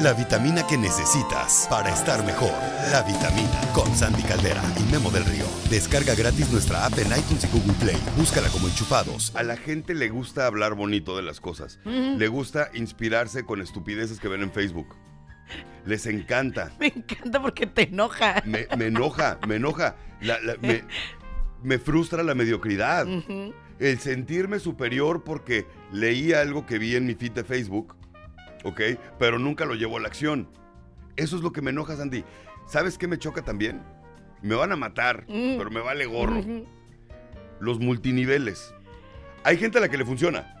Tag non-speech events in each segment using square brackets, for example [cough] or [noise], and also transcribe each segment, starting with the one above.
la vitamina que necesitas para estar mejor. La vitamina con Sandy Caldera y Memo del Río. Descarga gratis nuestra app en iTunes y Google Play. Búscala como enchufados. A la gente le gusta hablar bonito de las cosas. Le gusta inspirarse con estupideces que ven en Facebook. Les encanta. [laughs] Me encanta porque te enoja. Me, me enoja, me enoja. La- la- me, me frustra la mediocridad. El sentirme superior porque leí algo que vi en mi feed de Facebook, ¿ok? Pero nunca lo llevo a la acción. Eso es lo que me enoja, Sandy. ¿Sabes qué me choca también? Me van a matar, Mm. pero me vale gorro. Los multiniveles. Hay gente a la que le funciona.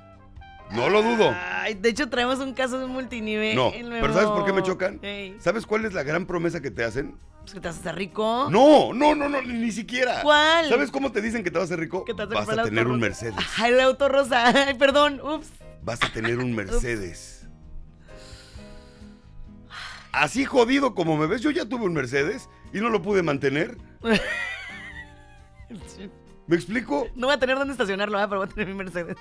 No lo dudo. Ay, de hecho, traemos un caso de multinivel. No, pero ¿sabes por qué me chocan? ¿Sabes cuál es la gran promesa que te hacen? pues que te haces rico. No, no, no, no, ni, siquiera. ¿Cuál? ¿Sabes cómo te dicen que te vas a hacer rico? Que te vas a Vas a tener un. Mercedes. Ay, el auto rosa. [laughs] Ay, perdón. Ups. Vas a tener un Mercedes. Así jodido como me ves, yo ya tuve un Mercedes y no lo pude mantener. [laughs] ¿Me explico? No voy a tener dónde estacionarlo, ¿eh? pero voy a tener mi Mercedes.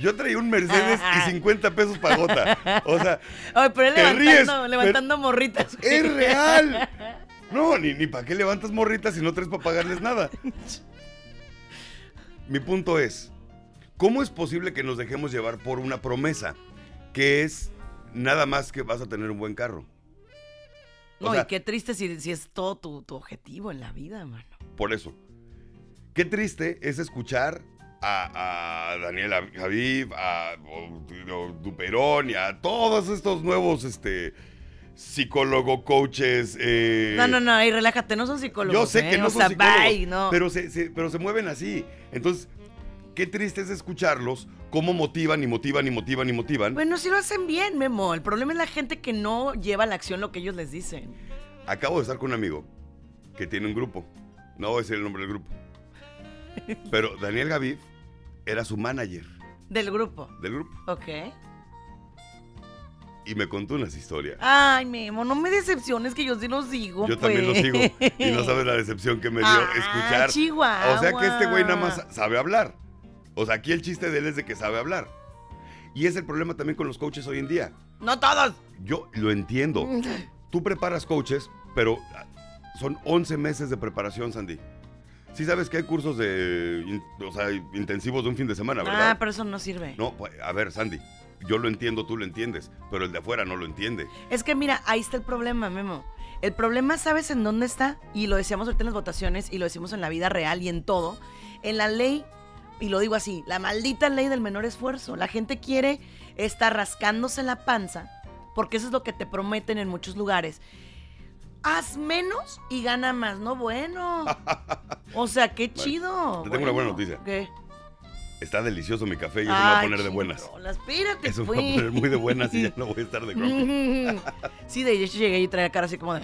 Yo traía un Mercedes y [laughs] 50 pesos para gota. O sea, Ay, pero él Te levantando, ríes, pero- levantando morritas. güey. es real. [laughs] No, ni, ni para qué levantas morritas si no traes para pagarles nada. Mi punto es, ¿cómo es posible que nos dejemos llevar por una promesa que es nada más que vas a tener un buen carro? O No, sea, y qué triste si, si es todo tu, tu objetivo en la vida, mano. Por eso. Qué triste es escuchar a, a Daniela Javid, a o Duperón y a todos estos nuevos este, psicólogo, coaches. eh, No, no, no, ahí relájate, no son psicólogos. Yo sé que ¿eh? no o son sea, psicólogos, bye, no. pero, se, se- pero se mueven así. Entonces, qué triste es escucharlos, cómo motivan y motivan y motivan y motivan. Bueno, sí lo hacen bien, Memo. El problema es la gente que no lleva a la acción lo que ellos les dicen. Acabo de estar con un amigo que tiene un grupo. No voy a decir el nombre del grupo. Pero Daniel Gaviv era su manager Del grupo. del grupo. Ok. Y me contó unas historias. Ay, Memo, no me decepciones que yo sí lo sigo. Yo también lo pues. sigo. Y no sabes la decepción que me dio [laughs] Ah, escuchar. Chihuahua. O sea que este güey nada más sabe hablar. O sea, aquí el chiste de él es de que sabe hablar. Y es el problema también con los coaches hoy en día. No todos. Yo lo entiendo. [laughs] Tú preparas coaches, pero ah, son 11 meses de preparación, Sandy. Sí sabes que hay cursos de, o sea, intensivos de un fin de semana, ¿verdad? Ah, pero eso no sirve. No, pues, a ver, Sandy, yo lo entiendo, tú lo entiendes, pero el de afuera no lo entiende. Es que mira, ahí está el problema, Memo. El problema, ¿sabes en dónde está? Y lo decíamos ahorita en las votaciones y lo decimos en la vida real y en todo. En la ley, y lo digo así, la maldita ley del menor esfuerzo. La gente quiere estar rascándose la panza, porque eso es lo que te prometen en muchos lugares. Haz menos y gana más, ¿no? Bueno. [laughs] O sea, qué chido. te tengo una buena noticia. ¿Qué? Está delicioso mi café y eso me va a poner de buenas. Espérate, Eso me pues. va a poner muy de buenas y ya no voy a estar de [laughs] grumpy. Sí, de hecho llegué y traía cara así como de.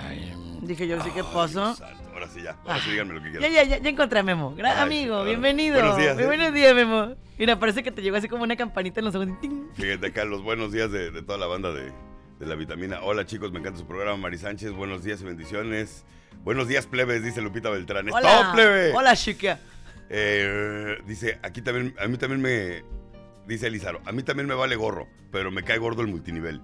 Dije yo, ¿sí qué pasó? Ahora sí ya, ahora sí díganme lo que quieran. ya, ya, ya encontré a Memo. Gran Ay, amigo, bienvenido. buenos días, Muy ¿eh? buenos días, Memo. Mira, parece que te llegó así como una campanita en los ojos. ¡ting! Fíjate acá los buenos días de, de toda la banda de, de la vitamina. Hola chicos, me encanta su programa, Mari Sánchez. Buenos días y bendiciones. Buenos días, plebes, dice Lupita Beltrán. ¡Es todo, Hola, plebe! hola, chica. Eh, dice, aquí también, a mí también me, dice Elizaro, a mí también me vale gorro, pero me cae gordo el multinivel.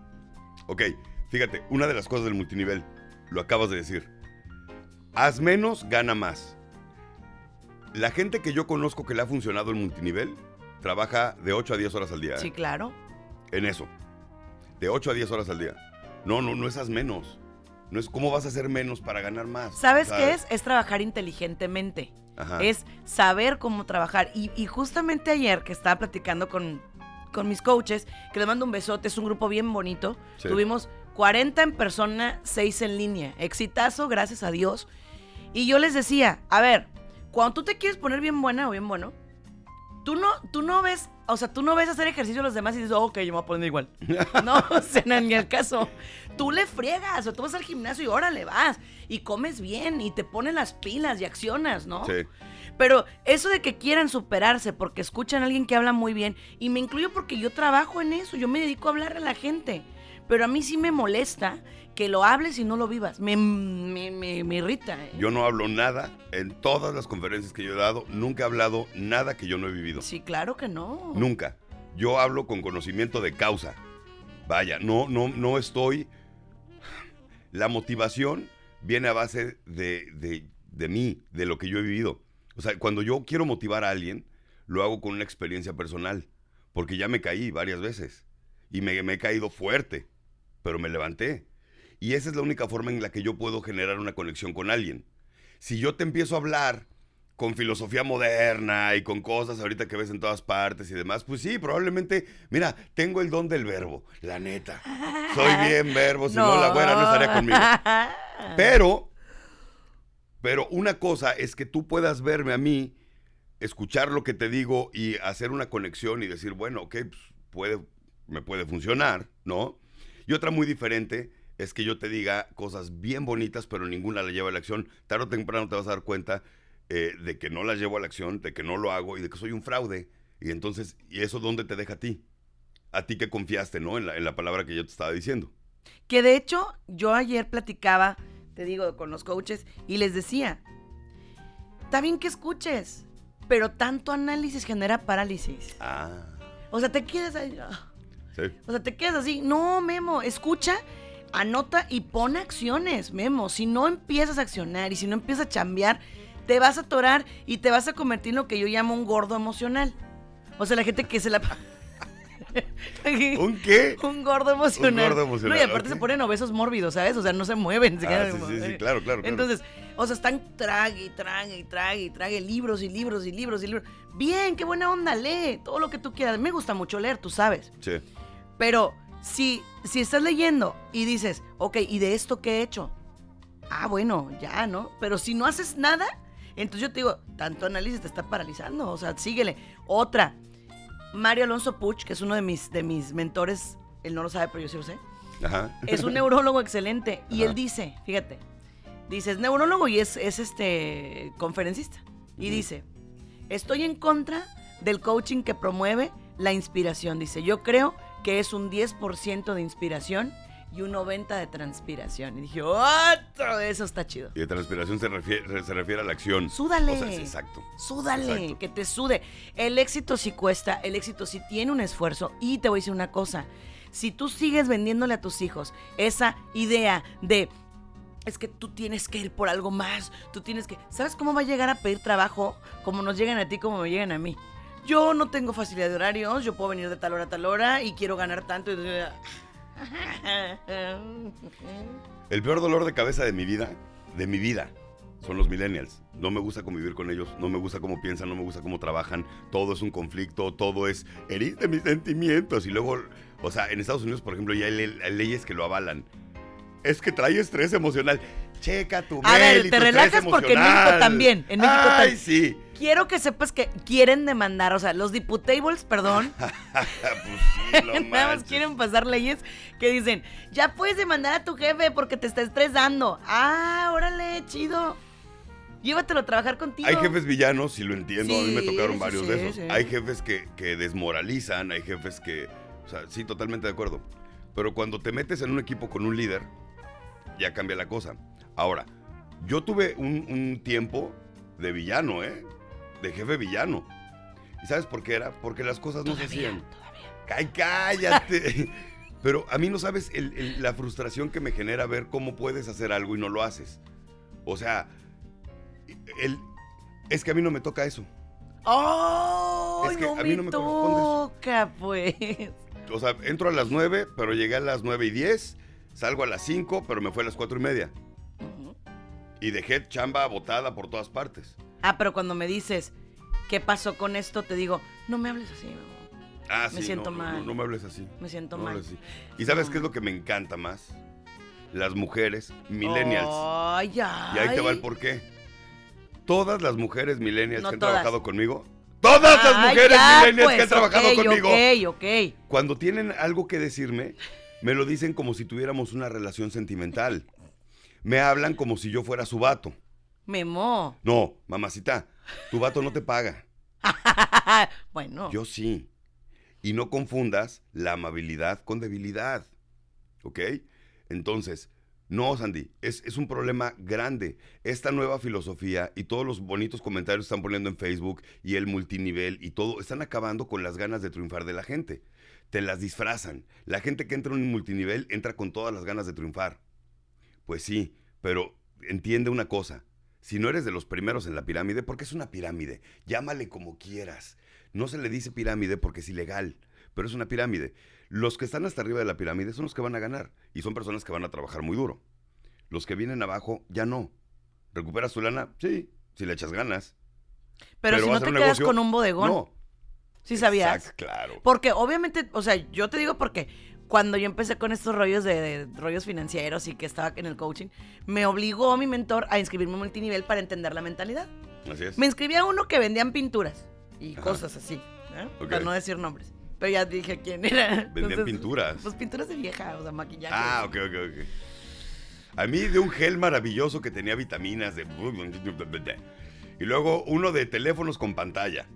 Ok, fíjate, una de las cosas del multinivel, lo acabas de decir, haz menos, gana más. La gente que yo conozco que le ha funcionado el multinivel, trabaja de 8 a 10 horas al día. Sí, ¿eh? claro. En eso. De 8 a 10 horas al día. No, no, no es haz menos. No es cómo vas a hacer menos para ganar más. ¿Sabes qué es? Es trabajar inteligentemente. Ajá. Es saber cómo trabajar. Y, y justamente ayer que estaba platicando con, con mis coaches, que les mando un besote, es un grupo bien bonito. Sí. Tuvimos 40 en persona, 6 en línea. Exitazo, gracias a Dios. Y yo les decía, a ver, cuando tú te quieres poner bien buena o bien bueno, tú no, tú no ves, o sea, tú no ves hacer ejercicio a los demás y dices, ok, yo me voy a poner igual. [laughs] no, o sea, no, ni el caso. Tú le friegas, o tú vas al gimnasio y órale, vas. Y comes bien, y te pones las pilas y accionas, ¿no? Sí. Pero eso de que quieran superarse porque escuchan a alguien que habla muy bien, y me incluyo porque yo trabajo en eso, yo me dedico a hablar a la gente. Pero a mí sí me molesta que lo hables y no lo vivas. Me, me, me, me irrita. ¿eh? Yo no hablo nada en todas las conferencias que yo he dado. Nunca he hablado nada que yo no he vivido. Sí, claro que no. Nunca. Yo hablo con conocimiento de causa. Vaya, no, no, no estoy La motivación viene a base de, de, de mí, de lo que yo he vivido. O sea, cuando yo quiero motivar a alguien, lo hago con una experiencia personal, porque ya me caí varias veces y me, me he caído fuerte, pero me levanté. Y esa es la única forma en la que yo puedo generar una conexión con alguien. Si yo te empiezo a hablar con filosofía moderna y con cosas ahorita que ves en todas partes y demás, pues sí, probablemente, mira, tengo el don del verbo, la neta. Soy [laughs] bien verbo, si no, la güera no estaría conmigo. [laughs] Pero, pero una cosa es que tú puedas verme a mí, escuchar lo que te digo y hacer una conexión y decir, bueno, ok, pues puede, me puede funcionar, ¿no? Y otra muy diferente es que yo te diga cosas bien bonitas, pero ninguna la lleva a la acción. Tarde o temprano te vas a dar cuenta eh, de que no las llevo a la acción, de que no lo hago y de que soy un fraude. Y entonces, ¿y eso dónde te deja a ti? A ti que confiaste, ¿no? En la, en la palabra que yo te estaba diciendo. Que de hecho, yo ayer platicaba, te digo, con los coaches y les decía, está bien que escuches, pero tanto análisis genera parálisis. Ah, O sea, te quedas ahí. ah. sí. O sea, te quedas así. No, Memo, escucha, anota y pon acciones, Memo. Si no empiezas a accionar y si no empiezas a chambear, te vas a atorar y te vas a convertir en lo que yo llamo un gordo emocional. O sea, la gente que se la... [laughs] ¿Un qué? Un gordo emocional. gordo emocional, No, y aparte se ponen obesos mórbidos, ¿sabes? O sea, no se mueven. se Ah, sí, como- sí, sí, claro, claro, claro. Entonces, o sea, están trague y trague y trague y trague libros y libros y libros y libros. Bien, qué buena onda, lee todo lo que tú quieras. Me gusta mucho leer, tú sabes. Sí. Pero si, si estás leyendo y dices, ok, ¿y de esto qué he hecho? Ah, bueno, ya, ¿no? Pero si no haces nada, entonces yo te digo, tanto análisis te está paralizando. O sea, síguele. Otra, Mario Alonso Puch, que es uno de mis, de mis mentores, él no lo sabe, pero yo sí lo sé. Ajá. Es un neurólogo excelente. Y él dice, fíjate, dice, es neurólogo y es, es este conferencista. Y dice, estoy en contra del coaching que promueve la inspiración. Dice, yo creo que es un 10% de inspiración y un 90% de transpiración. Y dije, ¡otro! Eso está chido. Y de transpiración se refiere, se refiere a la acción. Súdale. O sea, es exacto. Súdale, Exacto. que te sude. El éxito sí cuesta, el éxito sí tiene un esfuerzo. Y te voy a decir una cosa, si tú sigues vendiéndole a tus hijos esa idea de... Es que tú tienes que ir por algo más, tú tienes que... ¿Sabes cómo va a llegar a pedir trabajo? Como nos llegan a ti, como me llegan a mí. Yo no tengo facilidad de horarios, yo puedo venir de tal hora a tal hora y quiero ganar tanto. El peor dolor de cabeza de mi vida, de mi vida, son los millennials. No me gusta convivir con ellos, no me gusta cómo piensan, no me gusta cómo trabajan. Todo es un conflicto, todo es heriste mis sentimientos. Y luego, o sea, en Estados Unidos, por ejemplo, ya hay, le- hay leyes que lo avalan. Es que trae estrés emocional. Checa tu A mail ver, y te tu relajas porque en México también, en México Ay, sí. Quiero que sepas que quieren demandar, o sea, los diputables, perdón, [laughs] pues sí, [laughs] no Nada más quieren pasar leyes que dicen, ya puedes demandar a tu jefe porque te está estresando. Ah, órale, chido. Llévatelo a trabajar contigo. Hay jefes villanos, si lo entiendo, a mí me tocaron varios sí, de esos. Hay jefes que, que desmoralizan, hay jefes que... O sea, sí, totalmente de acuerdo. Pero cuando te metes en un equipo con un líder, ya cambia la cosa. Ahora, yo tuve un, un tiempo de villano, ¿eh? De jefe villano. ¿Y sabes por qué era? Porque las cosas no se hacían. todavía. ¡Ay, cállate! [laughs] Pero a mí no sabes el- el- la frustración que me genera ver cómo puedes hacer algo y no lo haces. O sea, el, es que a mí no me toca eso. ¡Oh! Es que no, a mí me no me corresponde eso. toca, pues. O sea, entro a las 9, pero llegué a las 9 y 10. Salgo a las 5, pero me fue a las 4 y media. Y dejé chamba botada por todas partes. Ah, pero cuando me dices, ¿qué pasó con esto? Te digo, no me hables así, mi amor. Ah, Me sí, siento no, mal. No, no me hables así. Me siento No mal. así. ¿Y sabes qué es lo que me encanta más? Las mujeres millennials. Ay, ay. Y ahí te va el por qué. Todas las mujeres millennials que han todas. trabajado conmigo. Todas las mujeres ya, millennials que pues, han trabajado ok, conmigo. Ok, ok. Cuando tienen algo que decirme, me lo dicen como si tuviéramos una relación sentimental. Me hablan como si yo fuera su vato. Memo. No, mamacita, tu vato no te paga. [laughs] bueno. Yo sí. Y no confundas la amabilidad con debilidad. ¿Ok? Entonces, no, Sandy, es, es un problema grande. Esta nueva filosofía y todos los bonitos comentarios que están poniendo en Facebook y el multinivel y todo, están acabando con las ganas de triunfar de la gente. Te las disfrazan. La gente que entra en un multinivel entra con todas las ganas de triunfar. Pues sí, pero entiende una cosa. Si no eres de los primeros en la pirámide, porque es una pirámide, llámale como quieras. No se le dice pirámide porque es ilegal, pero es una pirámide. Los que están hasta arriba de la pirámide son los que van a ganar y son personas que van a trabajar muy duro. Los que vienen abajo ya no. ¿Recuperas tu lana? Sí, si le echas ganas. Pero, si no te quedas negocio, con un bodegón, No. ¿sí sabías? Exacto, claro. Porque obviamente, o sea, yo te digo porque cuando yo empecé con estos rollos de, de rollos financieros y que estaba en el coaching, me obligó mi mentor a inscribirme en multinivel para entender la mentalidad. Así es. Me inscribí a uno que vendían pinturas y Ajá. cosas así, ¿eh? Ok. para no decir nombres. Pero ya dije quién era. Vendían pinturas. Pues pinturas de vieja, o sea, maquillaje. Ah, ok, ok, ok. A mí de un gel maravilloso que tenía vitaminas de... Y luego uno de teléfonos con pantalla.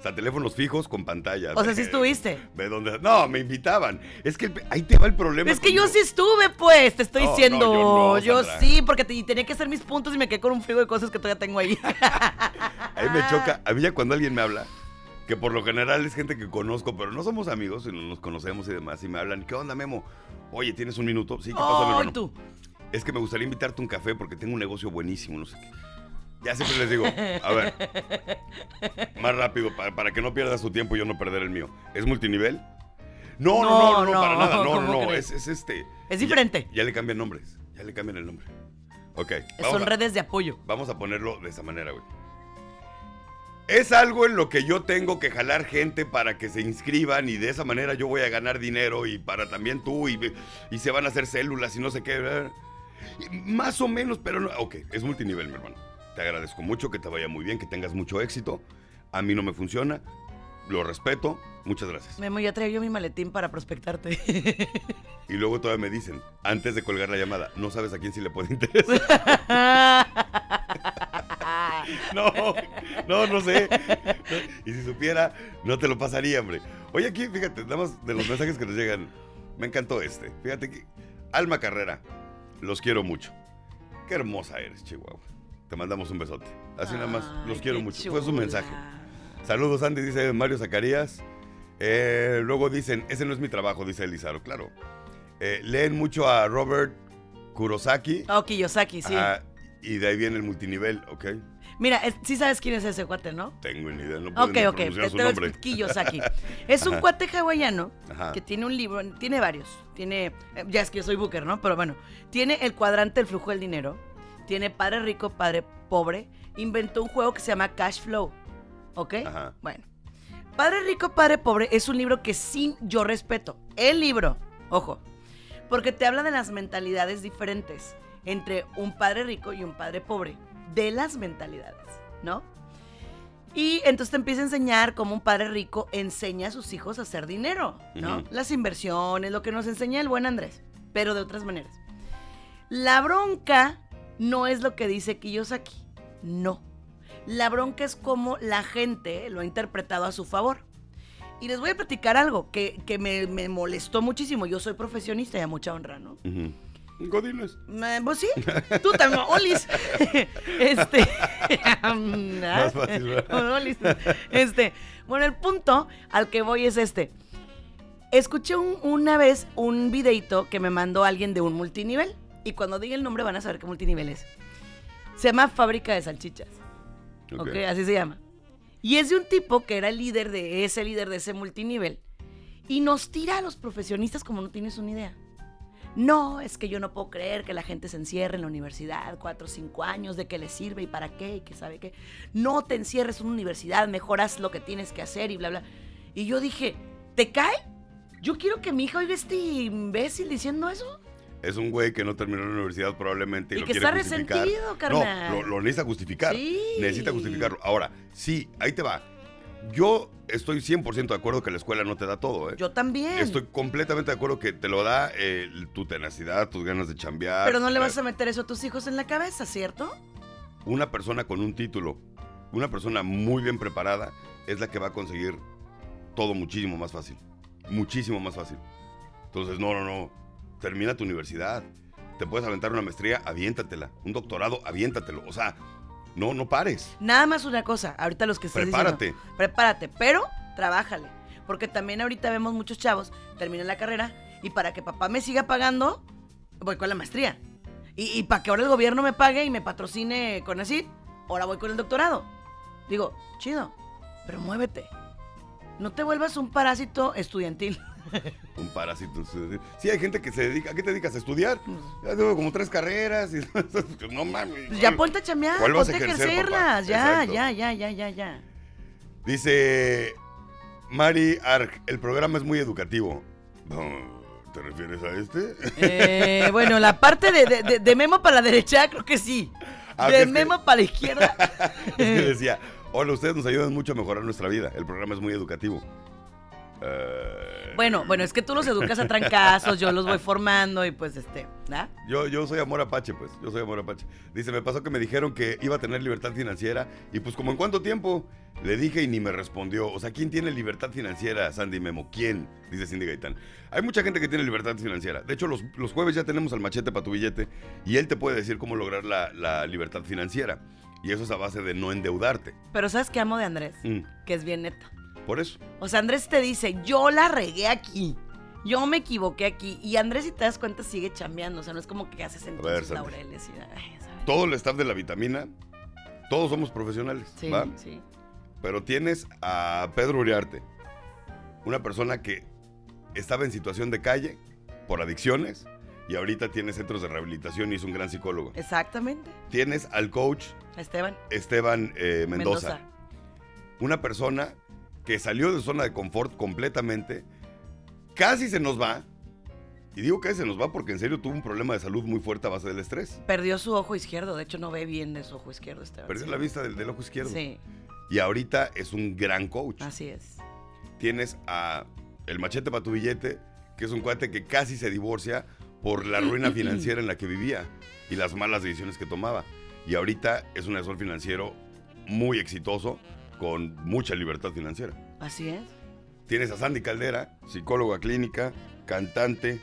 O sea, teléfonos fijos con pantalla. O sea, sí estuviste. [laughs] Ve dónde... No, me invitaban. Es que ahí te va el problema. Es que yo sí estuve, pues, te estoy No, no, diciendo. yo no, yo sí, porque te- tenía que hacer mis puntos y me quedé con un frigo de cosas que todavía tengo ahí. [laughs] A mí me choca. A mí ya cuando alguien me habla, que por lo general es gente que conozco, pero no somos amigos, y no nos conocemos y demás, y me hablan, ¿qué onda, Memo? Oye, ¿tienes un minuto? Sí, ¿qué pasó, mi Ay, hermano? tú. Es que me gustaría invitarte a un café porque tengo un negocio buenísimo, no sé qué. Ya siempre les digo, a ver, [laughs] más rápido, para, para que no pierdas tu tiempo y yo no perder el mío. ¿Es multinivel? No, no, no, no, No, no, para nada, no, no, ¿cómo no, es, es este. Es diferente. Ya, le cambian nombres, ya le cambian el nombre. Ok, Son a- redes de apoyo. Vamos a ponerlo de esa manera, güey. Es algo en lo que yo tengo que jalar gente para que se inscriban y de esa manera yo voy a ganar dinero y para también tú y, y se van a hacer células y no sé qué. Más o menos, pero no. Ok, es multinivel, mi hermano. Te agradezco mucho, que te vaya muy bien, que tengas mucho éxito. A mí no me funciona, lo respeto. Muchas gracias. Memo, ya traía yo mi maletín para prospectarte. Y luego todavía me dicen, antes de colgar la llamada, no sabes a quién sí le puede [laughs] interesar. No, no, no sé. Y si supiera, no te lo pasaría, hombre. Oye, aquí, fíjate, nada más de los mensajes que nos llegan. Me encantó este. Fíjate que. Alma Carrera, los quiero mucho. Qué hermosa eres, Chihuahua. Te mandamos un besote. Así nada más, los Ay, quiero mucho. Fue su chula. mensaje. Saludos, Andy, dice Mario Zacarías. Eh, luego dicen, ese no es mi trabajo, dice Elizaro, claro. Eh, leen mucho a Robert Kurosaki. Oh, Kiyosaki, sí. Ajá, y de ahí viene el multinivel, ¿ok? Mira, es- sí sabes quién es ese cuate, ¿no? Tengo ni idea, no puedo Ok, ni ok. pronunciar su nombre. explico, Kiyosaki. Es un Ajá. cuate hawaiano Ajá. que tiene un libro, tiene varios. Tiene, eh, ya es que yo soy booker, ¿no? Pero bueno, tiene el cuadrante del flujo del dinero. Tiene padre rico, padre pobre. Inventó un juego que se llama Cash Flow. ¿Ok? Ajá. Bueno. Padre rico, padre pobre es un libro que sí yo respeto. El libro, ojo. Porque te habla de las mentalidades diferentes entre un padre rico y un padre pobre. De las mentalidades, ¿no? Y entonces te empieza a enseñar cómo un padre rico enseña a sus hijos a hacer dinero, ¿no? Las inversiones, lo que nos enseña el buen Andrés, pero de otras maneras. La bronca no es lo que dice Kiyosaki, no. La bronca es cómo la gente lo ha interpretado a su favor. Y les voy a platicar algo que, que me, me molestó muchísimo. Yo soy profesionista y a mucha honra, ¿no? Ujú. Godines. Eh, Pues sí, tú también, Olis. [laughs] Este. [laughs] Más fácil. [laughs] Olis. Este. Bueno, el punto al que voy es este. Escuché un- una vez un videito que me mandó alguien de un multinivel. Y cuando diga el nombre van a saber qué multinivel es. Se llama Fábrica de Salchichas. Ok. Ok, así se llama. Y es de un tipo que era el líder de ese líder de ese multinivel. Y nos tira a los profesionistas como no tienes una idea. No, es que yo no puedo creer que la gente se encierre en la universidad cuatro o cinco años, de qué le sirve y para qué y que sabe qué. No te encierres en una universidad, mejor haz lo que tienes que hacer y bla, bla. Y yo dije, ¿te cae? Yo quiero que mi hija oiga este imbécil diciendo eso. Es un güey que no terminó la universidad probablemente y, Y lo que quiere está justificar. resentido, carnal. No, lo, lo necesita justificar. Sí. Necesita justificarlo. Ahora, sí, ahí te va. Yo estoy 100% de acuerdo que la escuela no te da todo, ¿eh? Yo también. Estoy completamente de acuerdo que te lo da eh, tu tenacidad, tus ganas de chambear. Pero no le Eh, vas a meter eso a tus hijos en la cabeza, ¿cierto? Una persona con un título, una persona muy bien preparada, es la que va a conseguir todo muchísimo más fácil. Muchísimo más fácil. Entonces, no, no, no. Termina tu universidad. Te puedes aventar una maestría, aviéntatela. Un doctorado, aviéntatelo. O sea, no, no pares. Nada más una cosa, ahorita los que estás Prepárate. diciendo, prepárate, pero trabájale. Porque también ahorita vemos muchos chavos, terminan la carrera y para que papá me siga pagando, voy con la maestría. Y, y para que ahora el gobierno me pague y me patrocine con así, ahora voy con el doctorado. Digo, chido, pero muévete. No te vuelvas un parásito estudiantil. Un parásito. Sí, hay gente que se dedica. ¿A qué te dedicas? ¿A estudiar? Ya tengo como tres carreras. Y, [laughs] no mames. Pues ya ponte a chamear, ¿Cuál vas a ponte a ejercer, ejercerlas. Ya, ya, ya, ya, ya, ya. Dice Mari Arc, el programa es muy educativo. ¿Te refieres a este? Eh, bueno, la parte de, de- memo para la derecha, creo que sí. Ah, de que- memo para la [laughs] izquierda. es que decía, hola, ustedes nos ayudan mucho a mejorar nuestra vida. El programa es muy educativo. Bueno, bueno, es que tú los educas a trancazos, yo los voy [laughs] formando y pues este, ¿verdad? Yo, yo soy amor apache, pues. Yo soy amor apache. Dice, me pasó que me dijeron que iba a tener libertad financiera. Y pues, como en cuánto tiempo? Le dije y ni me respondió. O sea, ¿quién tiene libertad financiera, Sandy Memo? ¿Quién? Dice Cindy Gaitán. Hay mucha gente que tiene libertad financiera. De hecho, los, los jueves ya tenemos al machete para tu billete. Y él te puede decir cómo lograr la, la libertad financiera. Y eso es a base de no endeudarte. Pero ¿sabes qué amo de Andrés? Mm, Que es bien neta. Por eso. O sea, Andrés te dice, yo la regué aquí. Yo me equivoqué aquí. Y Andrés, si te das cuenta, sigue chambeando. O sea, no es como que haces en Sandy. laureles. Y, ay. Todo el staff de la vitamina, todos somos profesionales. Sí, ¿va? sí. Pero tienes a Pedro Uriarte, una persona que estaba en situación de calle por adicciones y ahorita tiene centros de rehabilitación y es un gran psicólogo. Exactamente. Tienes al coach Esteban. Esteban eh, Mendoza, Mendoza. una persona que salió de zona de confort completamente, casi se nos va. Y digo que se nos va porque en serio tuvo un problema de salud muy fuerte a base del estrés. Perdió su ojo izquierdo. De hecho, no ve bien de su ojo izquierdo, Esteban. Perdió la vista del, del ojo izquierdo. Sí, Y ahorita es un gran coach. así es. tienes a el machete para tu billete, que es un cuate que casi se divorcia por la ruina [clears throat] financiera en la que vivía y las malas decisiones que tomaba. Y ahorita es un asesor financiero muy exitoso, con mucha libertad financiera. Así es. Tienes a Sandy Caldera, psicóloga clínica, cantante,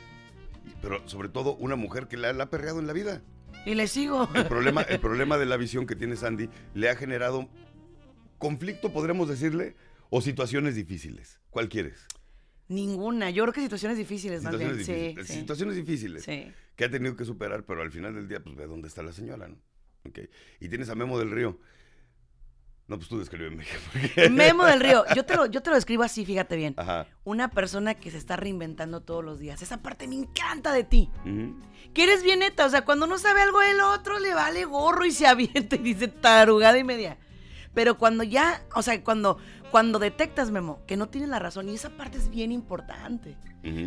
pero sobre todo una mujer que la, la ha perreado en la vida. Y le sigo. El problema, [laughs] el problema de la visión que tiene Sandy le ha generado conflicto, podremos decirle, o situaciones difíciles. ¿Cuál quieres? Ninguna. Yo creo que situaciones difíciles, más Situaciones bien. difíciles, Sí, sí. situaciones difíciles Sí. que ha tenido que superar, pero al final del día, pues ve dónde está la señora, ¿no? Ok. Y tienes a Memo del Río. No, pues tú descríbeme. porque- Memo del Río. Yo te, lo, yo te lo escribo así, fíjate bien. Ajá. Una persona que se está reinventando todos los días. Esa parte me encanta de ti. Que eres bien neta. O sea, cuando no sabe algo el otro, le vale gorro y se avienta y dice tarugada y media. Pero cuando ya, o sea, cuando, cuando detectas, Memo, que no tienes la razón, y esa parte es bien importante.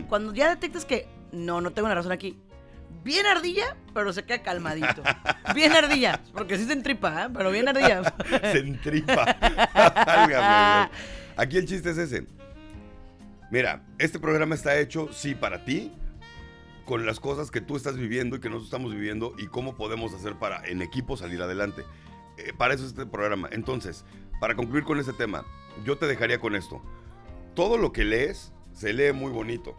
Cuando ya detectas que no, no tengo la razón aquí. Bien ardilla, pero se queda calmadito. Bien ardilla, porque sí se entripa, ¿eh? pero bien ardilla. Se entripa. Aquí el chiste es ese. Mira, este programa está hecho, sí, para ti, con las cosas que tú estás viviendo y que nosotros estamos viviendo y cómo podemos hacer para en equipo salir adelante. Eh, para eso es este programa. Entonces, para concluir con este tema, yo te dejaría con esto. Todo lo que lees se lee muy bonito,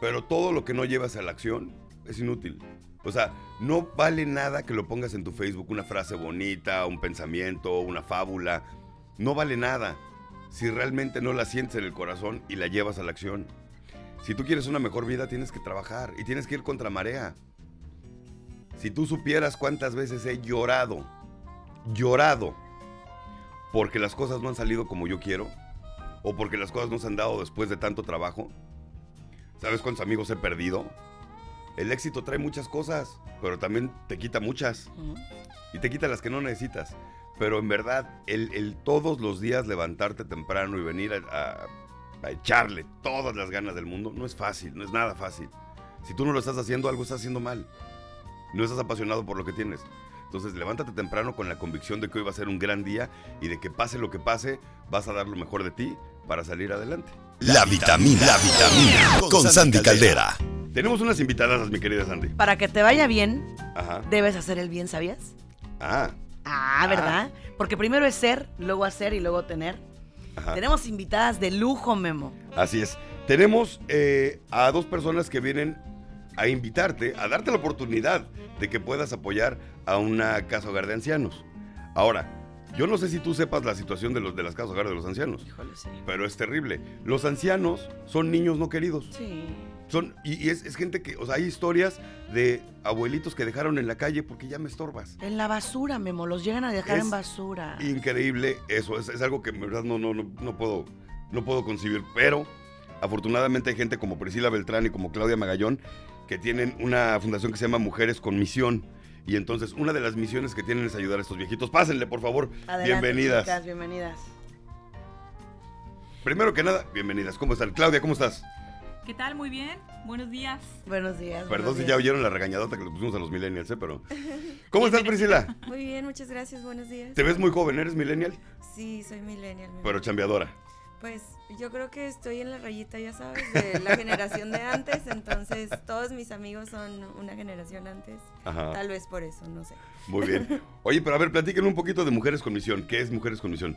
pero todo lo que no llevas a la acción es inútil. O sea, no vale nada que lo pongas en tu Facebook, una frase bonita, un pensamiento, una fábula. No vale nada si realmente no la sientes en el corazón y la llevas a la acción. Si tú quieres una mejor vida, tienes que trabajar y tienes que ir contra marea. Si tú supieras cuántas veces he llorado, llorado, porque las cosas no han salido como yo quiero, o porque las cosas no se han dado después de tanto trabajo, ¿sabes cuántos amigos he perdido? El éxito trae muchas cosas, pero también te quita muchas y te quita las que no necesitas. Pero en verdad, el, el todos los días levantarte temprano y venir a, a- a echarle todas las ganas del mundo no es fácil, no es nada fácil. Si tú no lo estás haciendo, algo estás haciendo mal. No estás apasionado por lo que tienes. Entonces, levántate temprano con la convicción de que hoy va a ser un gran día y de que pase lo que pase, vas a dar lo mejor de ti para salir adelante. La vitamina, la vitamina con Sandy Caldera. Tenemos unas invitadas, mi querida Sandy. Para que te vaya bien, Ajá. debes hacer el bien, ¿sabías? Ah, Ah, ¿verdad? Porque primero es ser, luego hacer y luego tener. ajá. Tenemos invitadas de lujo, Memo. Así es. Tenemos eh, a dos personas que vienen a invitarte, a darte la oportunidad de que puedas apoyar a una casa hogar de ancianos. Ahora, yo no sé si tú sepas la situación de, los, de las casas hogar de los ancianos, Híjole, sí. pero es terrible. Los ancianos son niños no queridos. Sí. Son, y, y es, es gente que, o sea, hay historias de abuelitos que dejaron en la calle porque ya me estorbas. En la basura, Memo, los llegan a dejar Es en basura. Increíble eso, es, es algo que en verdad no, no, no, no puedo, no puedo concebir, pero afortunadamente hay gente como Priscila Beltrán y como Claudia Magallón que tienen una fundación que se llama Mujeres con Misión. Y entonces una de las misiones que tienen es ayudar a estos viejitos. Pásenle, por favor. Adelante, bienvenidas. chicas, bienvenidas. Primero que nada, bienvenidas. ¿Cómo están? Claudia, ¿cómo estás? ¿Qué tal? Muy bien. Buenos días. Buenos días. Perdón si ya oyeron la regañadota que le pusimos a los millennials, ¿eh? Pero... ¿Cómo estás, Priscila? [laughs] Muy bien, muchas gracias, buenos días. Te ves muy joven, ¿eres millennial? Sí, soy millennial. mi Pero chambeadora. Pues yo creo que estoy en la rayita, ya sabes, de la [laughs] generación de antes, entonces todos mis amigos son una generación antes. Ajá. Tal vez por eso, no sé. Muy bien. [laughs] Oye, pero a ver, platíquenme un poquito de Mujeres con Misión. ¿Qué es Mujeres con Misión?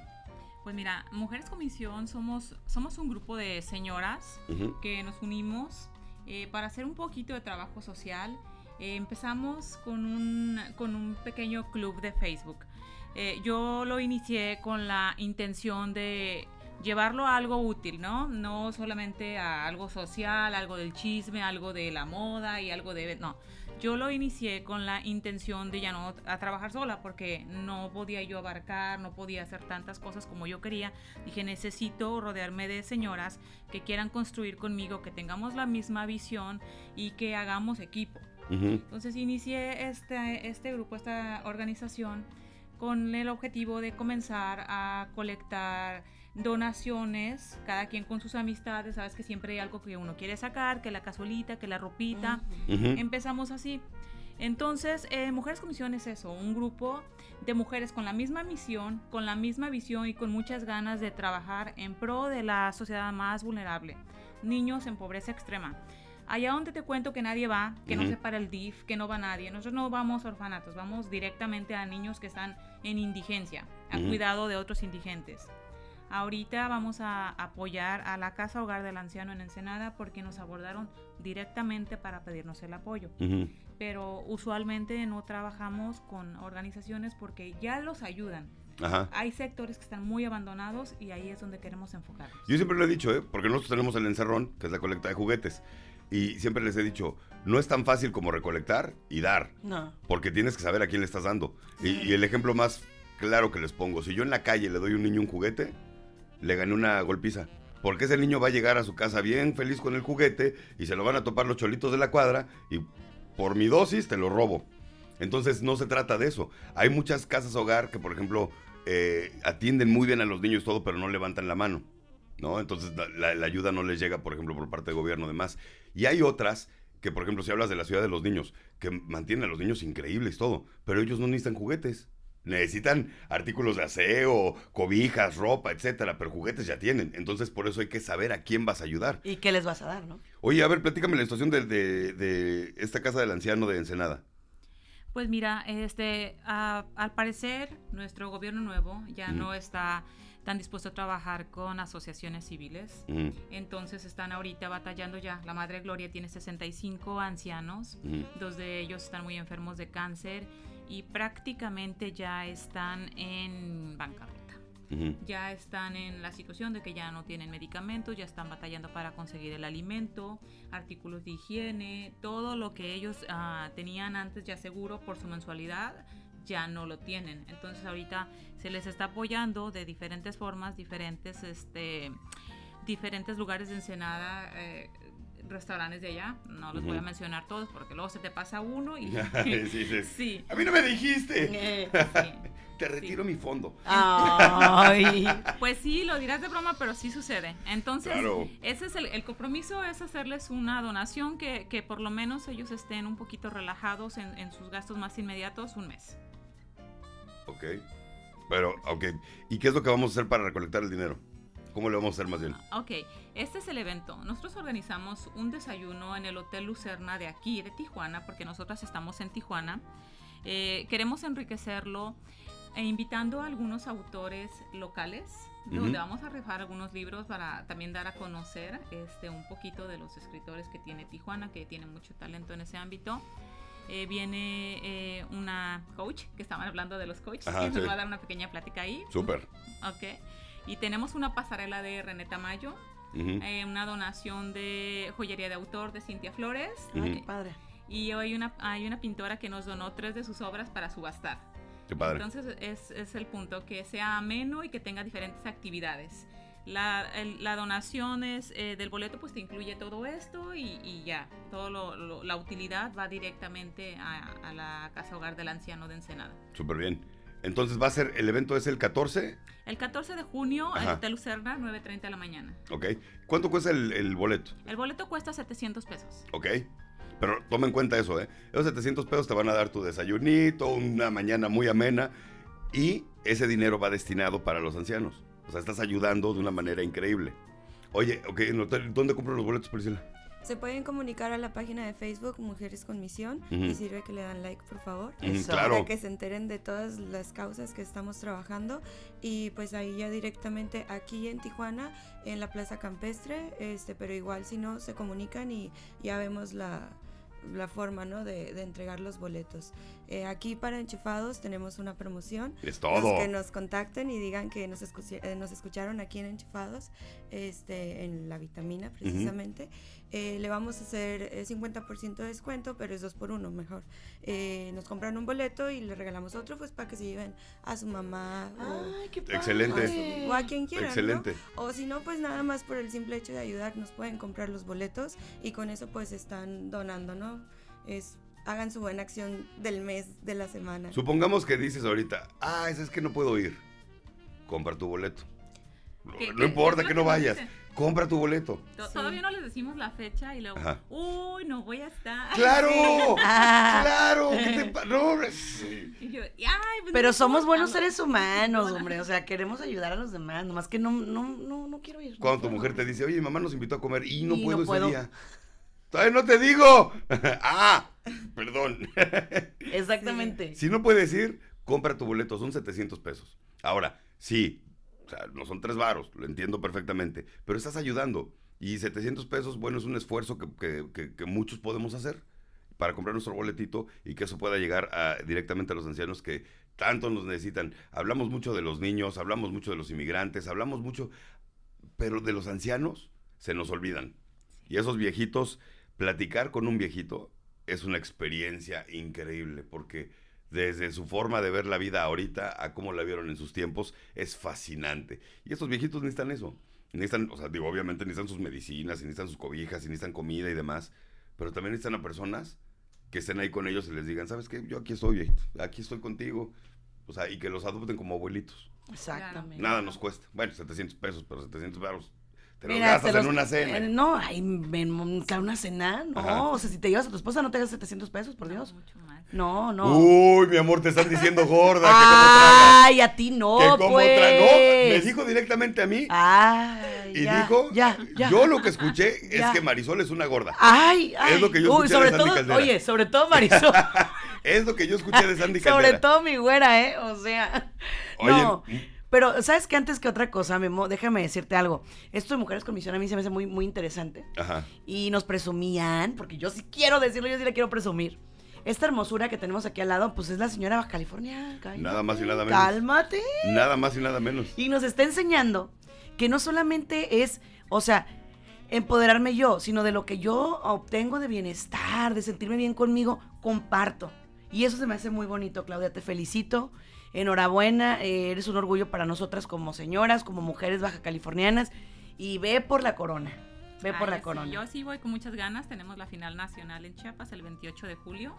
Pues mira, Mujeres con Misión somos, somos un grupo de señoras que nos unimos eh, para hacer un poquito de trabajo social. Eh, empezamos con un, con un pequeño club de Facebook. Eh, yo lo inicié con la intención de llevarlo a algo útil, ¿no? No solamente a algo social, algo del chisme, algo de la moda y algo de... No, yo lo inicié con la intención de ya no a trabajar sola porque no podía yo abarcar, no podía hacer tantas cosas como yo quería. Dije, necesito rodearme de señoras que quieran construir conmigo, que tengamos la misma visión y que hagamos equipo. Entonces inicié este, este grupo, esta organización, con el objetivo de comenzar a colectar donaciones, cada quien con sus amistades, sabes que siempre hay algo que uno quiere sacar, que la cazuelita, que la ropita. Empezamos así. Entonces, eh, Mujeres con Misión es eso, un grupo de mujeres con la misma misión, con la misma visión y con muchas ganas de trabajar en pro de la sociedad más vulnerable, niños en pobreza extrema. Allá donde te cuento que nadie va, que no se para el DIF, que no va nadie. Nosotros no vamos a orfanatos, vamos directamente a niños que están en indigencia, a cuidado de otros indigentes. Ahorita vamos a apoyar a la Casa Hogar del Anciano en Ensenada porque nos abordaron directamente para pedirnos el apoyo. Pero usualmente no trabajamos con organizaciones porque ya los ayudan. Ajá. Hay sectores que están muy abandonados y ahí es donde queremos enfocarnos. Yo siempre lo he dicho, ¿eh? Porque nosotros tenemos el encerrón, que es la colecta de juguetes. Y siempre les he dicho, no es tan fácil como recolectar y dar, No. porque tienes que saber a quién le estás dando. Y, y el ejemplo más claro que les pongo, si yo en la calle le doy a un niño un juguete, le gané una golpiza. Porque ese niño va a llegar a su casa bien feliz con el juguete y se lo van a topar los cholitos de la cuadra y por mi dosis te lo robo. Entonces no se trata de eso. Hay muchas casas hogar que, por ejemplo, eh, atienden muy bien a los niños todo, pero no levantan la mano. ¿no? Entonces la, ayuda no les llega, por ejemplo, por parte del gobierno demás. Y hay otras que, por ejemplo, si hablas de la ciudad de los niños, que mantienen a los niños increíbles todo, pero ellos no necesitan juguetes. Necesitan artículos de aseo, cobijas, ropa, etcétera, pero juguetes ya tienen. Entonces, por eso hay que saber a quién vas a ayudar. ¿Y qué les vas a dar, no? Oye, a ver, platícame la situación de, de- de esta casa del anciano de Ensenada. Pues mira, este, a- al parecer nuestro gobierno nuevo ya no está tan dispuesto a trabajar con asociaciones civiles. Ujú, Entonces están ahorita batallando ya. La Madre Gloria tiene 65 ancianos, ujú, dos de ellos están muy enfermos de cáncer y prácticamente ya están en bancarrota. Ya están en la situación de que ya no tienen medicamentos, ya están batallando para conseguir el alimento, artículos de higiene, todo lo que ellos ah, tenían antes ya seguro por su mensualidad, ya no lo tienen. Entonces ahorita se les está apoyando de diferentes formas, diferentes, este, diferentes lugares de Ensenada. eh, restaurantes de allá, no los voy a mencionar todos porque luego se te pasa uno y [laughs] [laughs] Sí, sí. sí, A mí no me dijiste. Eh, sí. [laughs] Te retiro mi fondo. Ay. Pues sí, lo dirás de broma, pero sí sucede. Entonces, Claro. ese es el, el compromiso, es hacerles una donación que, que por lo menos ellos estén un poquito relajados en, en sus gastos más inmediatos un mes. Ok. Pero, ok. ¿Y qué es lo que vamos a hacer para recolectar el dinero? ¿Cómo le vamos a hacer más bien? Ok, este es el evento. Nosotros organizamos un desayuno en el Hotel Lucerna de aquí, de Tijuana, porque nosotras estamos en Tijuana. Eh, queremos enriquecerlo e invitando a algunos autores locales, donde Ujú. vamos a rifar algunos libros para también dar a conocer este, un poquito de los escritores que tiene Tijuana, que tiene mucho talento en ese ámbito. Eh, viene eh, una coach, que estaban hablando de los coaches, Ajá, que nos sí. va a dar una pequeña plática ahí. Súper. Ok. Y tenemos una pasarela de René Tamayo. Ujú. eh, una donación de joyería de autor de Cintia Flores. Ay, Ujú. qué padre. Y hay una, hay una pintora que nos donó tres de sus obras para subastar. Qué padre. Entonces es, es el punto, que sea ameno y que tenga diferentes actividades. La, el- la donación es, eh, del boleto pues te incluye todo esto y, y ya, todo lo- lo- la utilidad va directamente a, a la Casa Hogar del Anciano de Ensenada. Súper bien. Entonces va a ser, el evento es el 14, El 14 de junio, Ajá. en Hotel Lucerna, 9.30 de la mañana. ¿ok? ¿Cuánto cuesta el, el boleto? El boleto cuesta 700 pesos. ¿Ok? Pero toma en cuenta eso, ¿eh? Esos 700 pesos te van a dar tu desayunito, una mañana muy amena y ese dinero va destinado para los ancianos. O sea, estás ayudando de una manera increíble. Oye, ok, en el hotel, ¿dónde compro los boletos, Priscila? Se pueden comunicar a la página de Facebook Mujeres con Misión Ujú. y sirve que le dan like, por favor. Ujú, Eso. claro. Para que se enteren de todas las causas que estamos trabajando y pues ahí ya directamente aquí en Tijuana en la Plaza Campestre, este, pero igual si no se comunican y ya vemos la, la forma ¿no? de, de entregar los boletos. Eh, aquí para enchufados tenemos una promoción. Es Los todo. que nos contacten y digan que nos, escuchi- eh, nos escucharon aquí en Enchufados, este, en la vitamina precisamente, eh, le vamos a hacer eh, 50% de descuento, pero es dos por uno mejor. Eh, nos compran un boleto y le regalamos otro, pues para que se lleven a su mamá o, Ay, qué padre. Excelente. o a quien quieran. ¿no? Excelente. O si no, pues nada más por el simple hecho de ayudar, nos pueden comprar los boletos y con eso pues están donando, ¿no? Es, hagan su buena acción del mes, de la semana. Supongamos que dices ahorita, ah, es que no puedo ir. Compra tu boleto. ¿Qué- No importa que no vayas. dicen? Compra tu boleto. Sí. Todavía no les decimos la fecha y luego, Ajá. uy, no voy a estar. [laughs] ¡Claro! [laughs] [laughs] Ah. ¡Claro! ¿Qué te no, sí. Y yo, "Ay, pues Pero no somos importa". buenos seres humanos, No, hombre. O sea, queremos ayudar a los demás. Nomás que no, no, no, no quiero ir. Cuando tu mujer te dice, oye, mi mamá nos invitó a comer y no Y puedo no ese puedo. día. Todavía no te digo. ah, perdón. Exactamente. si no puedes ir, compra tu boleto, son 700 pesos. Ahora, sí, o sea, no son tres varos, lo entiendo perfectamente, pero estás ayudando. Y 700 pesos, bueno, es un esfuerzo que, que- que- que muchos podemos hacer para comprar nuestro boletito y que eso pueda llegar a- directamente a los ancianos que tanto nos necesitan. Hablamos mucho de los niños, hablamos mucho de los inmigrantes, hablamos mucho, pero de los ancianos se nos olvidan. Y esos viejitos, platicar con un viejito es una experiencia increíble porque desde su forma de ver la vida ahorita a cómo la vieron en sus tiempos es fascinante. Y estos viejitos necesitan eso. Necesitan, o sea, digo, obviamente necesitan sus medicinas, necesitan sus cobijas, necesitan comida y demás, pero también necesitan a personas que estén ahí con ellos y les digan, ¿sabes qué? Yo aquí estoy, viejito, aquí estoy contigo. O sea, y que los adopten como abuelitos. Exactamente. Nada nos cuesta. Bueno, 700 pesos, pero 700 baros. Te Mira, gastas en una cena. eh, no, ay, ven, claro, una cena, no. Ajá. O sea, si te llevas a tu esposa, no te gastas 700 pesos, por No, Dios. mucho más. No, no. Uy, mi amor, te están diciendo gorda. Ay, a ti no, que cómo pues. No, me dijo directamente a mí. Ay, y ya, dijo, ya, ya. yo lo que escuché Ya. es que Marisol es una gorda. Ay, ay. Es lo que yo Uy, escuché sobre de Sandy todo, Caldera. oye, sobre todo Marisol. [laughs] Es lo que yo escuché de Sandy [laughs] sobre Caldera. todo mi güera, ¿eh? O sea. Oye, no. Pero, ¿sabes qué? Antes que otra cosa, Memo, déjame decirte algo. Esto de Mujeres con Misión a mí se me hace muy, muy interesante. Ajá. Y nos presumían, porque yo sí quiero decirlo, yo sí la quiero presumir. Esta hermosura que tenemos aquí al lado, pues es la señora Baja California. Cálmate, Nada más y nada menos. Cálmate. Nada más y nada menos. Y nos está enseñando que no solamente es, o sea, empoderarme yo, sino de lo que yo obtengo de bienestar, de sentirme bien conmigo, comparto. Y eso se me hace muy bonito, Claudia. Te felicito. Enhorabuena. eh, eres un orgullo para nosotras como señoras, como mujeres baja californianas. Y ve por la corona. Ve por la sí, corona. yo sí voy con muchas ganas. Tenemos la final nacional en Chiapas el 28 de julio.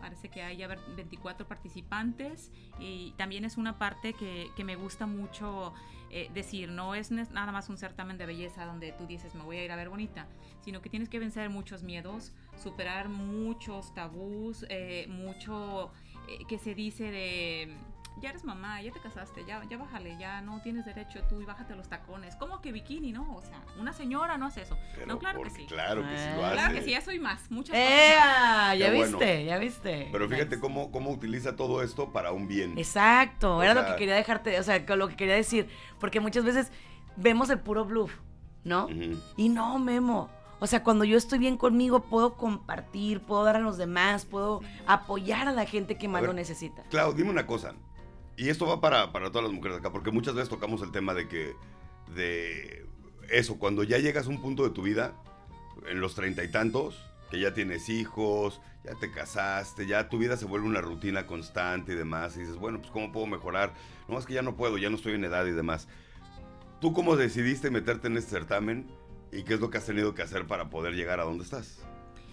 Parece que hay ya ver- 24 participantes y también es una parte que, que me gusta mucho eh, decir, no es nada más un certamen de belleza donde tú dices me voy a ir a ver bonita, sino que tienes que vencer muchos miedos, superar muchos tabús, eh, mucho eh, que se dice de... Ya eres mamá, ya te casaste, ya, ya bájale, ya no tienes derecho tú y bájate los tacones. ¿Cómo que bikini? No, o sea, una señora no hace eso. Pero no, claro que sí. Claro que sí lo hace. Claro que sí, ya soy más, muchas ¡Ea! Ya bueno. viste, ya viste. Pero fíjate cómo, cómo utiliza todo esto para un bien. Exacto, O era lo que quería dejarte, o sea, lo que quería decir, porque muchas veces vemos el puro bluff, ¿no? Y no, Memo. O sea, cuando yo estoy bien conmigo, puedo compartir, puedo dar a los demás, puedo apoyar a la gente que más ver. lo necesita. Clau, dime una cosa. Y esto va para, para todas las mujeres acá, porque muchas veces tocamos el tema de que de eso, cuando ya llegas a un punto de tu vida, en los treinta y tantos, que ya tienes hijos, ya te casaste, ya tu vida se vuelve una rutina constante y demás, y dices, bueno, pues ¿cómo puedo mejorar? No, es que ya no puedo, ya no estoy en edad y demás. ¿Tú cómo decidiste meterte en este certamen y qué es lo que has tenido que hacer para poder llegar a donde estás?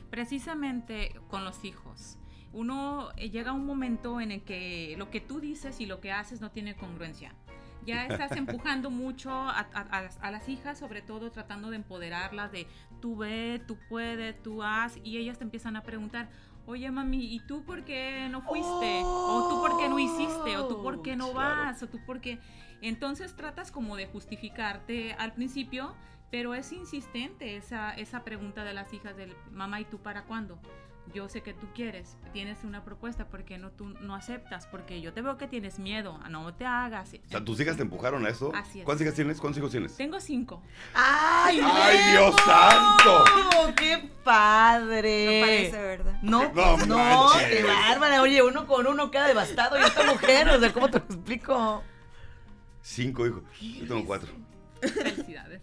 Precisamente con los hijos. Uno eh, llega a un momento en el que lo que tú dices y lo que haces no tiene congruencia. Ya [laughs] estás empujando mucho a, a- a las hijas, sobre todo tratando de empoderarlas de tú ve, tú puedes, tú haz, y ellas te empiezan a preguntar, oye mami, ¿y tú por qué no fuiste? o tú por qué no hiciste, o tú por qué no Claro. vas, o tú por qué... Entonces tratas como de justificarte al principio, pero es insistente esa, esa pregunta de las hijas del mamá, ¿y tú para cuándo? Yo sé que tú quieres, tienes una propuesta, ¿por qué no tú no aceptas? Porque yo te veo que tienes miedo, no te hagas. O sea, ¿tus hijas te empujaron a eso? Así es. ¿Cuántas hijas tienes? ¿Cuántos hijos tienes? Tengo cinco. ¡Ay, ¡Ay! Dios santo! ¡Qué padre! No parece, ¿verdad? No, No pues no, qué bárbara. Oye, uno con uno queda devastado. Y esta mujer, o sea, ¿cómo te lo explico? Cinco hijos. Yo tengo cuatro. Felicidades.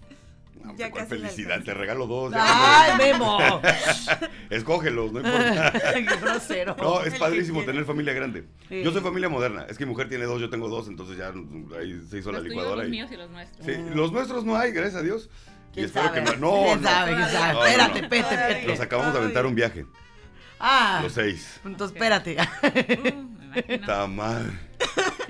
Ya ¿cuál casi felicidad, te regalo dos. ¡Ay, Memo! [laughs] Escógelos, no importa. [laughs] ¡Qué grosero! No, es padrísimo tener familia grande. Sí. Yo soy familia moderna. Es que mi mujer tiene dos, yo tengo dos, entonces ya ahí se hizo la Los tuyos, licuadora. los y- míos y los nuestros. Sí, los nuestros no hay, gracias a Dios. Y ¿Quién espero sabe? que no. No, ¿Quién no. sabe? ¿Quién sabe? No, no, espérate, Ay. pete. Nos acabamos de aventar un viaje, Ah, los seis. entonces espérate. Uh, me imagino. Está mal.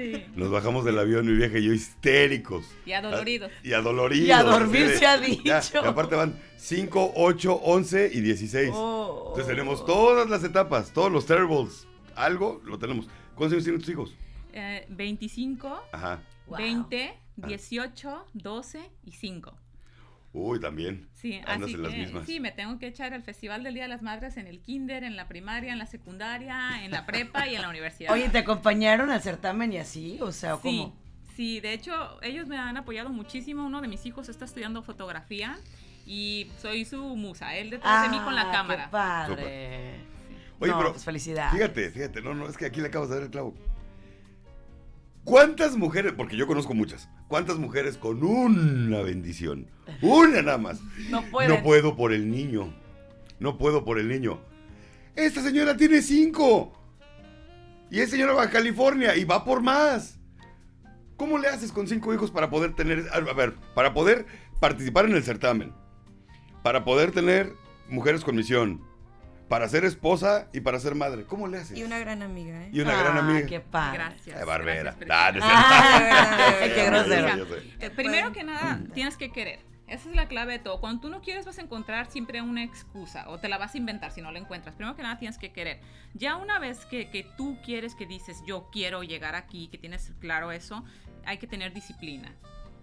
Sí. Nos bajamos del avión, mi vieja y yo histéricos. Y adoloridos. Y adoloridos. Y a dormir se ha [laughs] Ya, dicho. y aparte van 5, 8, 11 y 16. Oh. Entonces tenemos todas las etapas, todos los terribles. Algo lo tenemos. ¿Cuántos años tienen tus hijos? Eh, 25, Ajá. Wow. 20, 18, 12 y 5. Uy, también. Sí, Andas así en las que mismas. sí, me tengo que echar el Festival del Día de las Madres en el kinder, en la primaria, en la secundaria, en la prepa y en la universidad. Oye, ¿te acompañaron al certamen y así? O sea, ¿o sí, ¿cómo? sí, de hecho, ellos me han apoyado muchísimo. Uno de mis hijos está estudiando fotografía y soy su musa, él detrás de mí con la Ah, cámara. Qué padre. Oye, no, pero pues felicidades. Fíjate, fíjate, no, no, es que aquí le acabas de dar el clavo. ¿Cuántas mujeres, porque yo conozco muchas, cuántas mujeres con una bendición, una nada más, No no puedo por el niño, no puedo por el niño? Esta señora tiene cinco y es señora Baja California y va por más. ¿Cómo le haces con cinco hijos para poder tener, a ver, para poder participar en el certamen, para poder tener mujeres con misión, para ser esposa y para ser madre? ¿Cómo le haces? Y una gran amiga, ¿eh? Y una gran Ah, amiga. qué padre. Gracias. Ay, barbera. gracias, Ah, no es Ah, [laughs] qué grosero. Eh, Primero que nada, tienes que querer. Esa es la clave de todo. Cuando tú no quieres, vas a encontrar siempre una excusa o te la vas a inventar si no la encuentras. Primero que nada, tienes que querer. Ya una vez que, que tú quieres, que dices, yo quiero llegar aquí, que tienes claro eso, hay que tener disciplina.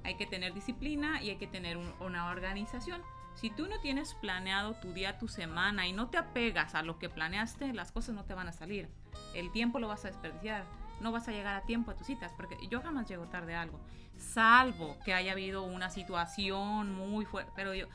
Hay que tener disciplina y hay que tener un- una organización. Si tú no tienes planeado tu día, tu semana y no te apegas a lo que planeaste, las cosas no te van a salir. El tiempo lo vas a desperdiciar. No vas a llegar a tiempo a tus citas, porque yo jamás llego tarde a algo. Salvo que haya habido una situación muy fuerte. Pero yo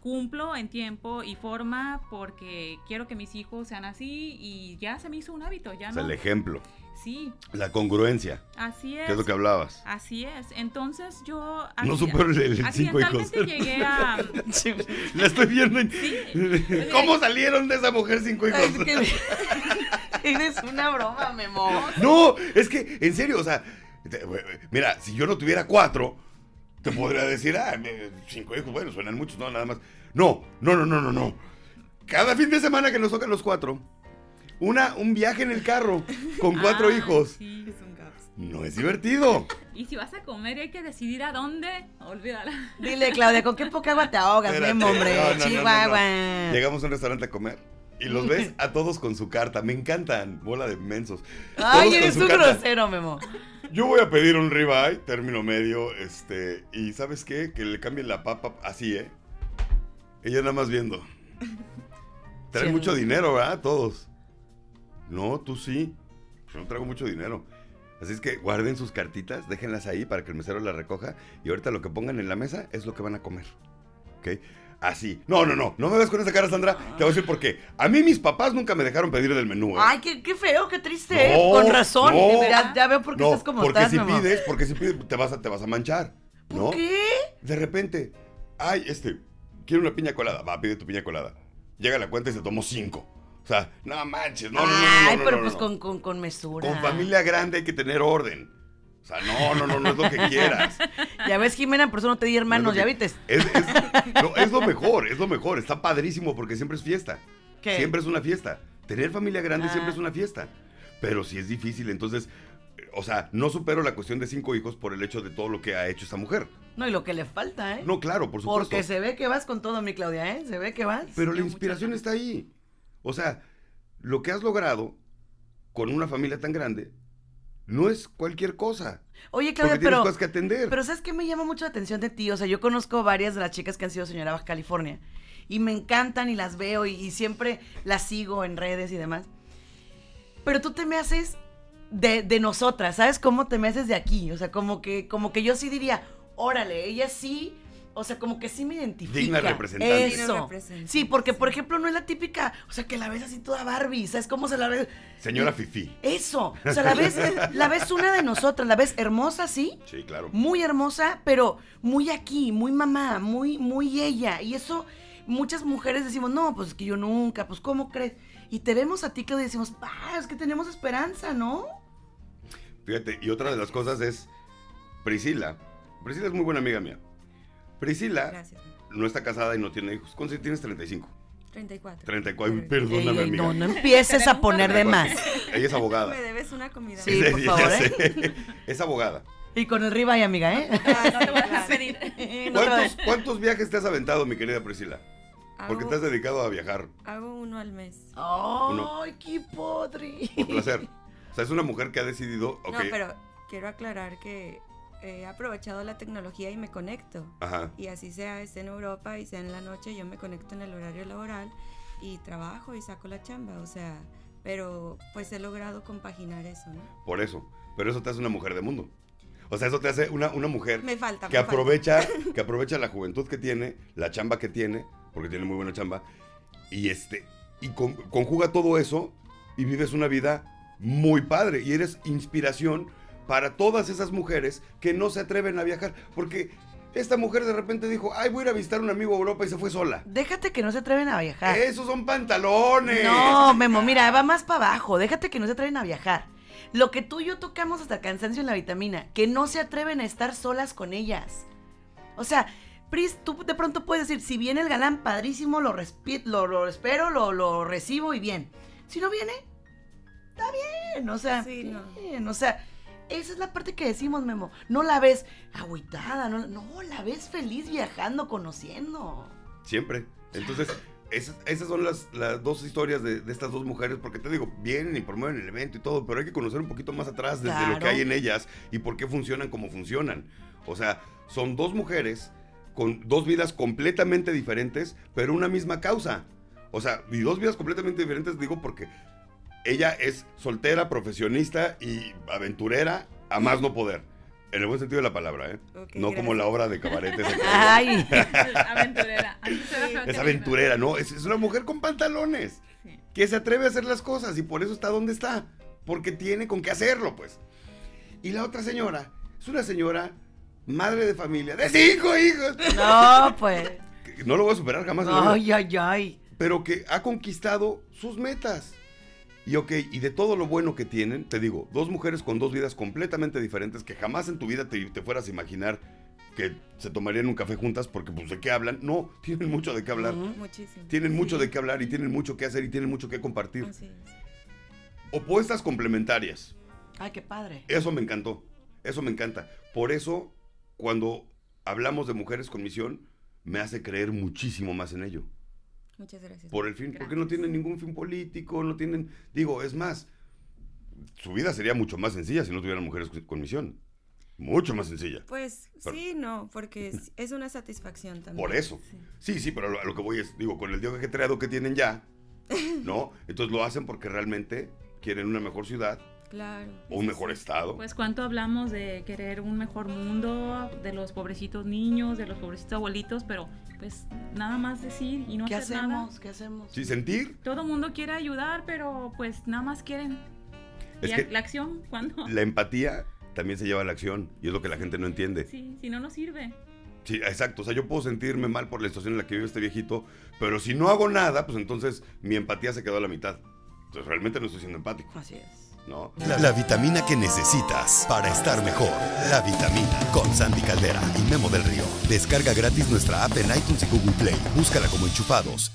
cumplo en tiempo y forma porque quiero que mis hijos sean así y ya se me hizo un hábito. Ya O sea, no. el ejemplo, Sí, la congruencia, así es. que es lo que hablabas. Así es. Entonces yo. No supero el, el cinco hijos. llegué a. [laughs] La estoy viendo. en- Sí. [laughs] ¿Cómo salieron de esa mujer cinco hijos? Es que eres [laughs] una broma, Memo. No, es que, en serio, o sea, mira, si yo no tuviera cuatro, te podría decir, ah, me- cinco hijos, bueno, suenan muchos, no, nada más. No, no, no, no, no, no. Cada fin de semana que nos tocan los cuatro, una, un viaje en el carro con cuatro Ah, hijos. sí. Es un caos. No es divertido. Y si vas a comer y hay que decidir a dónde, olvídala. Dile, Claudia, ¿con qué poca agua te ahogas, Espérate, Memo, hombre? no, no, no, no, no. Chihuahua. Llegamos a un restaurante a comer y los ves a todos con su carta. Me encantan, bola de mensos. Ay, Todos eres un carta. grosero, Memo. Yo voy a pedir un ribeye, término medio, este, y ¿sabes qué? Que le cambien la papa así, ¿eh? Ella nada más viendo. Traen Sí. mucho dinero, ¿verdad? Todos. No, tú sí. Yo no traigo mucho dinero. Así es que guarden sus cartitas, déjenlas ahí para que el mesero las recoja y ahorita lo que pongan en la mesa es lo que van a comer. ¿Ok? Así. No, no, no. No me ves con esa cara, Sandra. Te voy a decir por qué. A mí mis papás nunca me dejaron pedir del menú, ¿eh? Ay, qué, qué feo, qué triste. No, ¿eh? Con razón. no. Ya, ya veo por qué no, estás como porque estás, si pides, porque si pides te vas a, te vas a manchar. ¿No? ¿Por qué? De repente, Ay, este, quiero una piña colada. Va, pide tu piña colada. Llega la cuenta y se tomó cinco. O sea, no manches, no, no, no, no, Ay, no, pero pues. Con, con, con mesura. Con familia grande hay que tener orden. O sea, no, no, no, no es lo que quieras. [laughs] Ya ves, Jimena, por eso no te di hermanos, ¿ya que- viste? Es, es- [laughs] no, es lo mejor, es lo mejor. Está padrísimo porque siempre es fiesta. ¿Qué? Siempre es una fiesta. Tener familia grande Ah. siempre es una fiesta. Pero si es difícil, entonces, o sea, no supero la cuestión de cinco hijos por el hecho de todo lo que ha hecho esa mujer. No, y lo que le falta, ¿eh? No, claro, por supuesto. Porque se ve que vas con todo, mi Claudia, ¿eh? Se ve que vas. Pero la inspiración está ahí. O sea, lo que has logrado con una familia tan grande no es cualquier cosa. Oye, Claudia, pero... cosas que atender. Pero ¿sabes qué me llama mucho la atención de ti? O sea, yo conozco varias de las chicas que han sido señora Baja California. Y me encantan y las veo y, y siempre las sigo en redes y demás. Pero tú te me haces de, de nosotras, ¿sabes cómo te me haces de aquí? O sea, como que, como que yo sí diría, órale, ella sí, o sea, como que sí me identifica. Digna representante. Digna Eso. representante, Sí, porque, por ejemplo, no es la típica, o sea, que la ves así toda Barbie, ¿sabes cómo se la ves? Señora Fifi. Eso, o sea, la ves, [laughs] la ves una de nosotras, la ves hermosa, sí, Sí, claro. muy hermosa, pero muy aquí, muy mamá, muy, muy ella. Y eso, muchas mujeres decimos, no, pues es que yo nunca, pues ¿cómo crees? Y te vemos a ti, Claudia, y decimos, ah, es que tenemos esperanza, ¿no? Fíjate, y otra de las cosas es Priscila. Priscila es muy buena amiga mía. Priscila Gracias. no está casada y no tiene hijos. ¿Cuántos tienes? 35. 34. 34. Ay, Pero- perdóname, Ey, ey, amiga. no, no empieces a poner de más. Ella es abogada. Me debes una comida. Sí, por ya favor, ¿eh? Es abogada. Y con el ribeye, amiga, ¿eh? Ah, No te voy a pedir. [laughs] ¿Cuántos, cuántos viajes te has aventado, mi querida Priscila? Porque Hago- te has dedicado a viajar Hago uno al mes. ¡Ay, qué podre! por placer. O sea, es una mujer que ha decidido. No, pero quiero aclarar que he aprovechado la tecnología y me conecto. Ajá. Y así sea, esté en Europa y sea en la noche, yo me conecto en el horario laboral y trabajo y saco la chamba. O sea, pero pues he logrado compaginar eso, ¿no? Por eso. Pero eso te hace una mujer de mundo. O sea, eso te hace una, una mujer Me falta. que me falta. aprovecha, [laughs] que aprovecha la juventud que tiene, la chamba que tiene, porque tiene muy buena chamba, y este, y con- conjuga todo eso y vives una vida muy padre. Y eres inspiración para todas esas mujeres que no se atreven a viajar. Porque esta mujer de repente dijo, ay, voy a ir a visitar a un amigo a Europa y se fue sola. Déjate que no se atreven a viajar. Esos son pantalones. No, Memo, mira, va más para abajo. Déjate que no se atreven a viajar. Lo que tú y yo tocamos hasta el cansancio en la vitamina, que no se atreven a estar solas con ellas. O sea, Pris, tú de pronto puedes decir, si viene el galán padrísimo, lo, respi- lo, lo espero, lo, lo recibo y bien. Si no viene, está bien. O sea, Sí, no. bien. O sea, esa es la parte que decimos, Memo. No la ves agüitada, no, no la ves feliz viajando, conociendo. Siempre. Entonces, esas, esas son las, las dos historias de, de estas dos mujeres, porque te digo, vienen y promueven el evento y todo, pero hay que conocer un poquito más atrás desde lo que hay en ellas y por qué funcionan como funcionan. O sea, son dos mujeres con dos vidas completamente diferentes, pero una misma causa. O sea, y dos vidas completamente diferentes, digo, porque ella es soltera, profesionista y aventurera a más no poder. En el buen sentido de la palabra, ¿eh? No como la obra de cabaret [laughs] Ay, [laughs] aventurera. [laughs] Es aventurera, ¿no? Es, es una mujer con pantalones. Sí. Que se atreve a hacer las cosas y por eso está donde está. Porque tiene con qué hacerlo, pues. Y la otra señora es una señora madre de familia de cinco hijos. no, pues. No lo voy a superar jamás. Ay, ay, ay. Pero que ha conquistado sus metas. Y ok, y de todo lo bueno que tienen, te digo, dos mujeres con dos vidas completamente diferentes que jamás en tu vida te, te fueras a imaginar que se tomarían un café juntas porque pues de qué hablan. No, [laughs] tienen mucho de qué hablar. Muchísimo. Tienen mucho de qué hablar y tienen mucho que hacer y tienen mucho que compartir. así es. Opuestas complementarias. Ay, qué padre. Eso me encantó. Eso me encanta. Por eso, cuando hablamos de mujeres con misión, me hace creer muchísimo más en ello. Muchas gracias. Por el fin, porque no tienen ningún fin político, no tienen... Digo, es más, su vida sería mucho más sencilla si no tuvieran mujeres con- misión. Mucho más sencilla. Pues Pero- sí, no, porque es, [laughs] es una satisfacción también. Por eso. Sí. Sí, sí, pero a lo, a lo que voy es, digo, con el dios ajetreado que tienen ya, [laughs] ¿no? Entonces lo hacen porque realmente quieren una mejor ciudad Claro. o un mejor estado. Pues cuánto hablamos de querer un mejor mundo, de los pobrecitos niños, de los pobrecitos abuelitos, pero pues nada más decir y no ¿Qué hacer nada. hacemos? ¿Qué hacemos? Sí, sentir Todo el mundo quiere ayudar, pero pues nada más quieren. Es ¿Y que- la acción cuándo? la empatía también se lleva a la acción y es lo que la gente no entiende. Sí, si no nos sirve. Sí, exacto. O sea, yo puedo sentirme mal por la situación en la que vive este viejito, pero si no hago nada, pues entonces mi empatía se quedó a la mitad. Entonces realmente no estoy siendo empático, Así es. ¿No? La, la vitamina que necesitas para estar mejor. La vitamina con Sandy Caldera y Memo del Río. Descarga gratis nuestra app en iTunes y Google Play. Búscala como enchufados